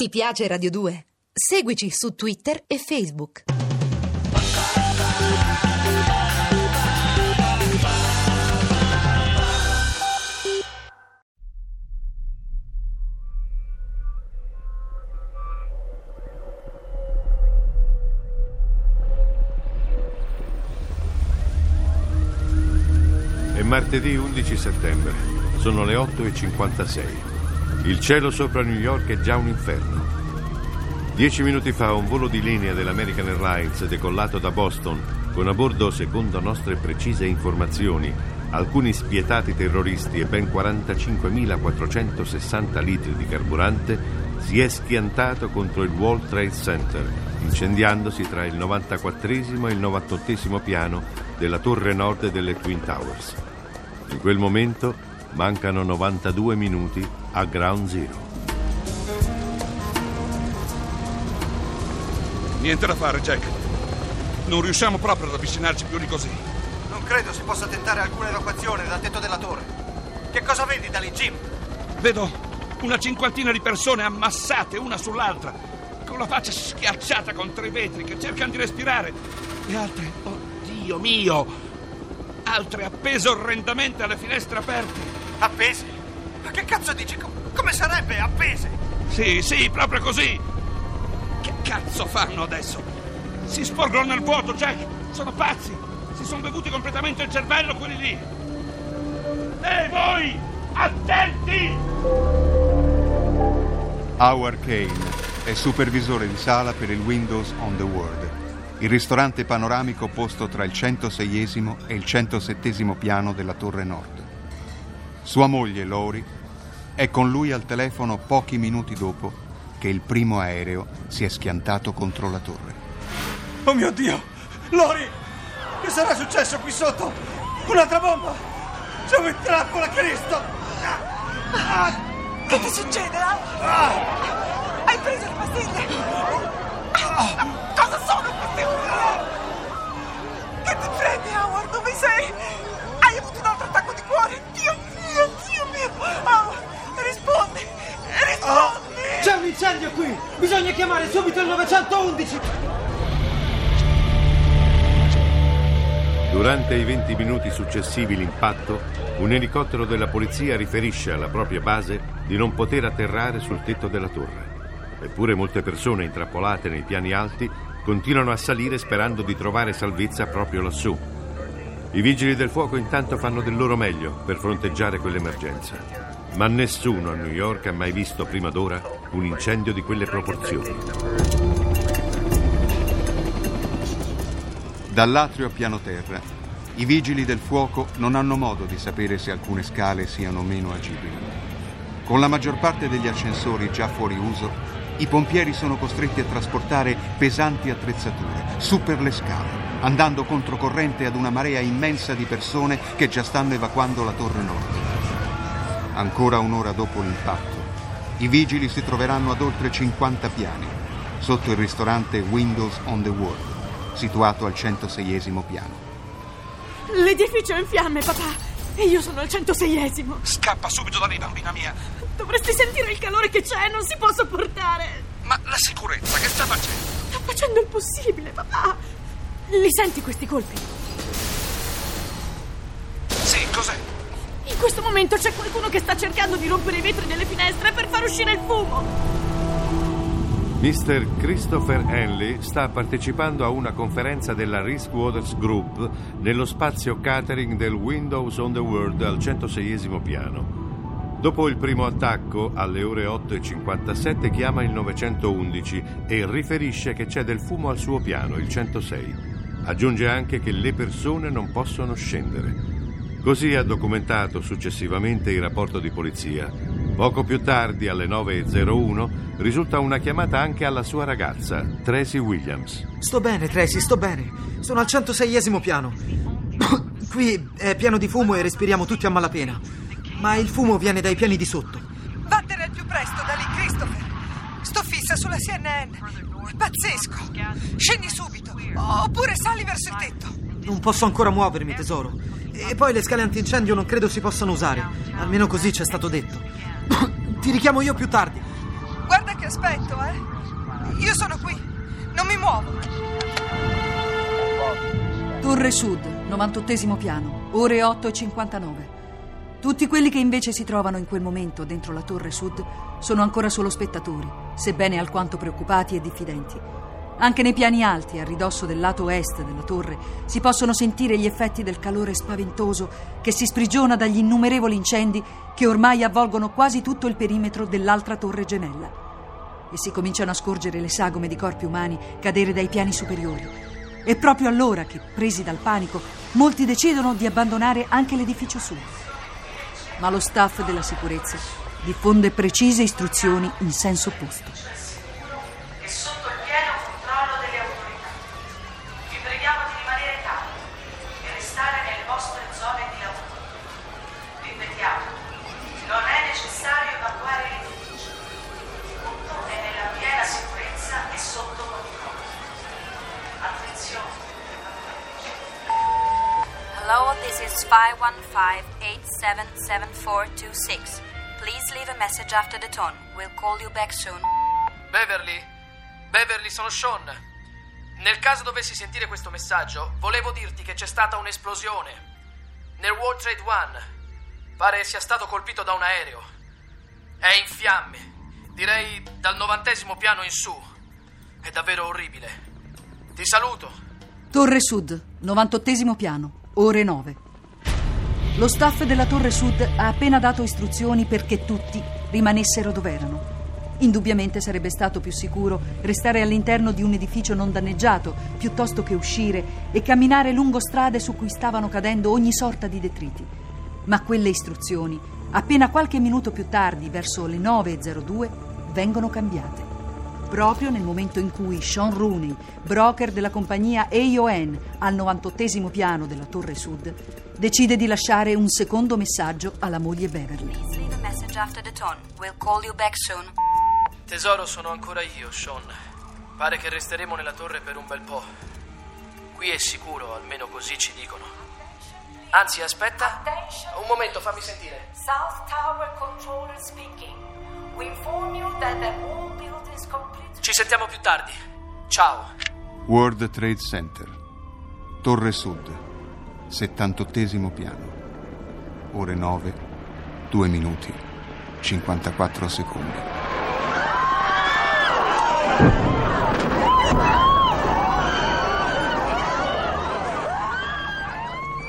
Ti piace Radio 2? Seguici su Twitter e Facebook. È martedì 11 settembre. Sono le 8.56. Il cielo sopra New York è già un inferno. Dieci minuti fa un volo di linea dell'American Airlines decollato da Boston con a bordo, secondo nostre precise informazioni, alcuni spietati terroristi e ben 45.460 litri di carburante, si è schiantato contro il World Trade Center, incendiandosi tra il 94 e il 98 piano della torre nord delle Twin Towers. In quel momento mancano 92 minuti a Ground Zero. Niente da fare, Jack. Non riusciamo proprio ad avvicinarci più di così. Non credo si possa tentare alcuna evacuazione dal tetto della torre. Che cosa vedi da lì, Jim? Vedo una cinquantina di persone ammassate una sull'altra, con la faccia schiacciata contro i vetri che cercano di respirare. E altre, oh Dio mio, altre appese orrendamente alle finestre aperte. Appese? Ma che cazzo dici? Com- come sarebbe appese? Sì, sì, proprio così. Che cazzo fanno adesso? Si sporgono nel vuoto, Jack. Sono pazzi. Si sono bevuti completamente il cervello quelli lì. Ehi, voi! Attenti! Howard Kane è supervisore di sala per il Windows on the World, il ristorante panoramico posto tra il 106 e il 107 piano della Torre Nord. Sua moglie, Lori, è con lui al telefono pochi minuti dopo che il primo aereo si è schiantato contro la torre. Oh mio Dio! Lori! Che sarà successo qui sotto? Un'altra bomba! C'è un trappola, Cristo! Ah! Che ti succede? eh? Hai preso le pastiglie? Cosa chiamare subito il 911! Durante i 20 minuti successivi l'impatto, un elicottero della polizia riferisce alla propria base di non poter atterrare sul tetto della torre. Eppure molte persone intrappolate nei piani alti continuano a salire sperando di trovare salvezza proprio lassù. I vigili del fuoco intanto fanno del loro meglio per fronteggiare quell'emergenza. Ma nessuno a New York ha mai visto prima d'ora un incendio di quelle proporzioni. Dall'atrio a piano terra, i vigili del fuoco non hanno modo di sapere se alcune scale siano meno agibili. Con la maggior parte degli ascensori già fuori uso, i pompieri sono costretti a trasportare pesanti attrezzature su per le scale, andando controcorrente ad una marea immensa di persone che già stanno evacuando la torre nord. Ancora un'ora dopo l'impatto, i vigili si troveranno ad oltre 50 piani, sotto il ristorante Windows on the World, situato al 106 piano. L'edificio è in fiamme, papà! E io sono al 106esimo! Scappa subito da lì, bambina mia. Dovresti sentire il calore che c'è, non si può sopportare! Ma la sicurezza che sta facendo? Sto facendo il possibile, papà! Li senti questi colpi? Sì, cos'è? In questo momento c'è qualcuno che sta cercando di rompere i vetri delle finestre per far uscire il fumo! Mr. Christopher Henley sta partecipando a una conferenza della Risk Waters Group nello spazio catering del Windows on the World al 106 piano. Dopo il primo attacco, alle ore 8.57 chiama il 911 e riferisce che c'è del fumo al suo piano, il 106. Aggiunge anche che le persone non possono scendere. Così ha documentato successivamente il rapporto di polizia. Poco più tardi, alle 9.01, risulta una chiamata anche alla sua ragazza, Tracy Williams. Sto bene, Tracy, sto bene. Sono al 106 piano. Qui è pieno di fumo e respiriamo tutti a malapena. Ma il fumo viene dai piani di sotto. Vattene al più presto da lì, Christopher! Sto fissa sulla CNN! È pazzesco! Scendi subito! Oppure sali verso il tetto! Non posso ancora muovermi, tesoro. E poi le scale antincendio non credo si possano usare. Almeno così ci è stato detto. Ti richiamo io più tardi. Guarda che aspetto, eh. Io sono qui. Non mi muovo. Torre Sud, 98 piano, ore 8 e 59. Tutti quelli che invece si trovano in quel momento dentro la Torre Sud sono ancora solo spettatori, sebbene alquanto preoccupati e diffidenti. Anche nei piani alti, a ridosso del lato est della torre, si possono sentire gli effetti del calore spaventoso che si sprigiona dagli innumerevoli incendi che ormai avvolgono quasi tutto il perimetro dell'altra torre gemella. E si cominciano a scorgere le sagome di corpi umani cadere dai piani superiori. È proprio allora che, presi dal panico, molti decidono di abbandonare anche l'edificio su. Ma lo staff della sicurezza diffonde precise istruzioni in senso opposto. È sotto il pieno controllo delle autorità. Vi preghiamo di rimanere calmi e restare nelle vostre zone di lavoro. Ripetiamo, non è necessario evacuare l'edificio. Tutto è nella piena sicurezza e sotto controllo. Attenzione. Is 515-877426. Please leave a message after the tone. We'll call you back soon. Beverly? Beverly, sono Sean. Nel caso dovessi sentire questo messaggio, volevo dirti che c'è stata un'esplosione. Nel World Trade One. Pare sia stato colpito da un aereo. È in fiamme. Direi dal novantesimo piano in su. È davvero orribile. Ti saluto. Torre Sud, 98 piano, ore 9. Lo staff della Torre Sud ha appena dato istruzioni perché tutti rimanessero dove erano. Indubbiamente sarebbe stato più sicuro restare all'interno di un edificio non danneggiato piuttosto che uscire e camminare lungo strade su cui stavano cadendo ogni sorta di detriti. Ma quelle istruzioni, appena qualche minuto più tardi, verso le 9.02, vengono cambiate. Proprio nel momento in cui Sean Rooney, broker della compagnia AON al 98 piano della Torre Sud, decide di lasciare un secondo messaggio alla moglie Beverly. We'll. Tesoro, sono ancora io, Sean. Pare che resteremo nella torre per un bel po'. Qui è sicuro, almeno così ci dicono. Anzi, aspetta. Un momento, fammi sentire. South Tower controller speaking. We inform you that the whole building is completely Ci sentiamo più tardi. Ciao. World Trade Center, Torre Sud, 78 piano. Ore 9, 2 minuti, 54 secondi.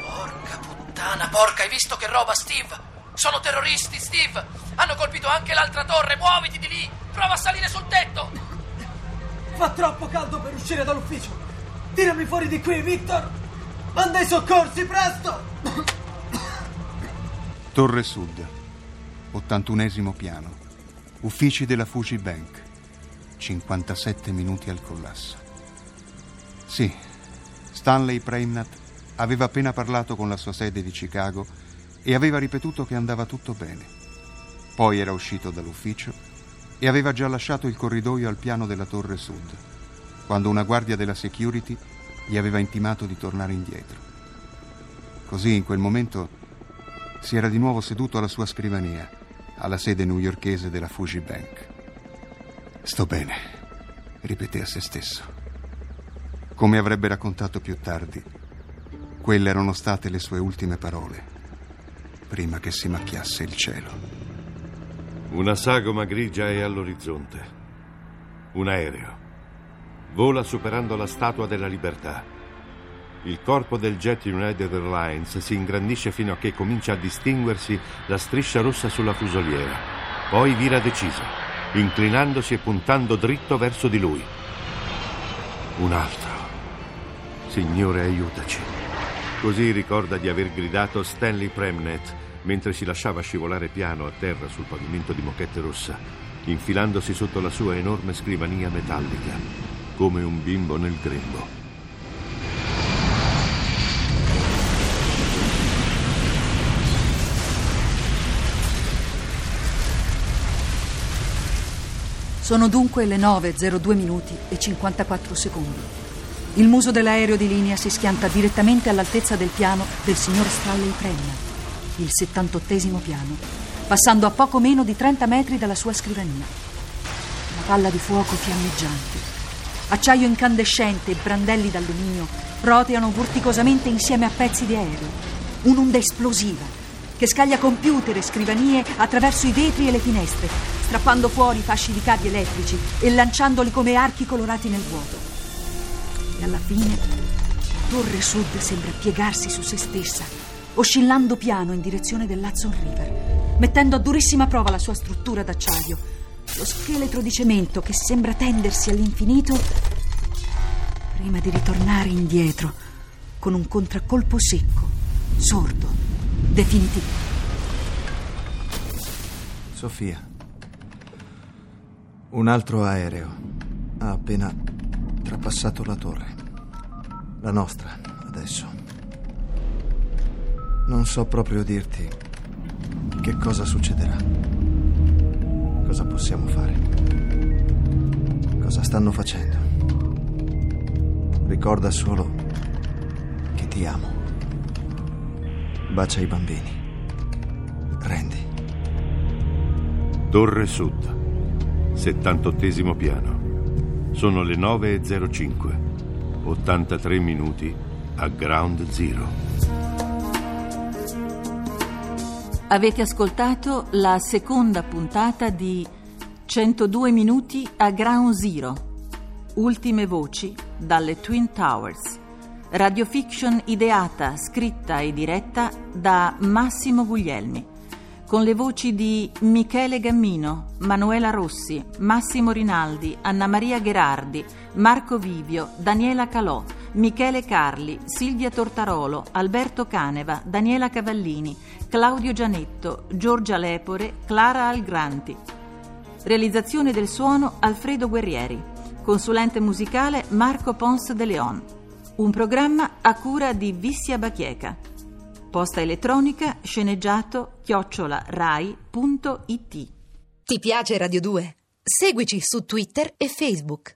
Porca puttana, porca, hai visto che roba, Steve? Sono terroristi, Steve! Hanno colpito anche l'altra torre, muoviti di lì! Prova a salire sul tetto! Fa troppo caldo per uscire dall'ufficio. Tirami fuori di qui, Victor. Manda i soccorsi, presto. Torre Sud, 81 piano. Uffici della Fuji Bank. 57 minuti al collasso. Sì, Stanley Premnat aveva appena parlato con la sua sede di Chicago e aveva ripetuto che andava tutto bene. Poi era uscito dall'ufficio e aveva già lasciato il corridoio al piano della Torre Sud, quando una guardia della security gli aveva intimato di tornare indietro. Così in quel momento si era di nuovo seduto alla sua scrivania, alla sede newyorkese della Fuji Bank. Sto bene, ripeté a se stesso. Come avrebbe raccontato più tardi, quelle erano state le sue ultime parole, prima che si macchiasse il cielo. Una sagoma grigia è all'orizzonte. Un aereo. Vola superando la Statua della Libertà. Il corpo del jet United Airlines si ingrandisce fino a che comincia a distinguersi la striscia rossa sulla fusoliera. Poi vira deciso, inclinandosi e puntando dritto verso di lui. Un altro. Signore, aiutaci. Così ricorda di aver gridato Stanley Premnet mentre si lasciava scivolare piano a terra sul pavimento di moquette rossa, infilandosi sotto la sua enorme scrivania metallica, come un bimbo nel grembo. Sono dunque le 9.02 minuti e 54 secondi. Il muso dell'aereo di linea si schianta direttamente all'altezza del piano del signor Stanley Premna, il 78 piano, passando a poco meno di 30 metri dalla sua scrivania. Ma palla di fuoco fiammeggianti. Acciaio incandescente e brandelli d'alluminio roteano vorticosamente insieme a pezzi di aereo. Un'onda esplosiva che scaglia computer e scrivanie attraverso i vetri e le finestre, strappando fuori fasci di cavi elettrici e lanciandoli come archi colorati nel vuoto. E alla fine la torre sud sembra piegarsi su se stessa, oscillando piano in direzione dell'Hudson River, mettendo a durissima prova la sua struttura d'acciaio, lo scheletro di cemento che sembra tendersi all'infinito prima di ritornare indietro con un contraccolpo secco, sordo definitivo. Sofia, un altro aereo ha appena trapassato la torre. La nostra, adesso. Non so proprio dirti che cosa succederà. Cosa possiamo fare. Cosa stanno facendo. Ricorda solo che ti amo. Bacia i bambini. Randy. Torre Sud, 78 piano. Sono le 9.05. 83 minuti a Ground Zero. Avete ascoltato la seconda puntata di 102 minuti a Ground Zero. Ultime voci dalle Twin Towers. Radiofiction ideata, scritta e diretta da Massimo Guglielmi, con le voci di Michele Gammino, Manuela Rossi, Massimo Rinaldi, Anna Maria Gherardi, Marco Vivio, Daniela Calò, Michele Carli, Silvia Tortarolo, Alberto Caneva, Daniela Cavallini, Claudio Gianetto, Giorgia Lepore, Clara Algranti. Realizzazione del suono Alfredo Guerrieri. Consulente musicale Marco Pons de Leon. Un programma a cura di Vissia Bachieca. Posta elettronica sceneggiato chiocciola rai.it. Ti piace Radio 2? Seguici su Twitter e Facebook.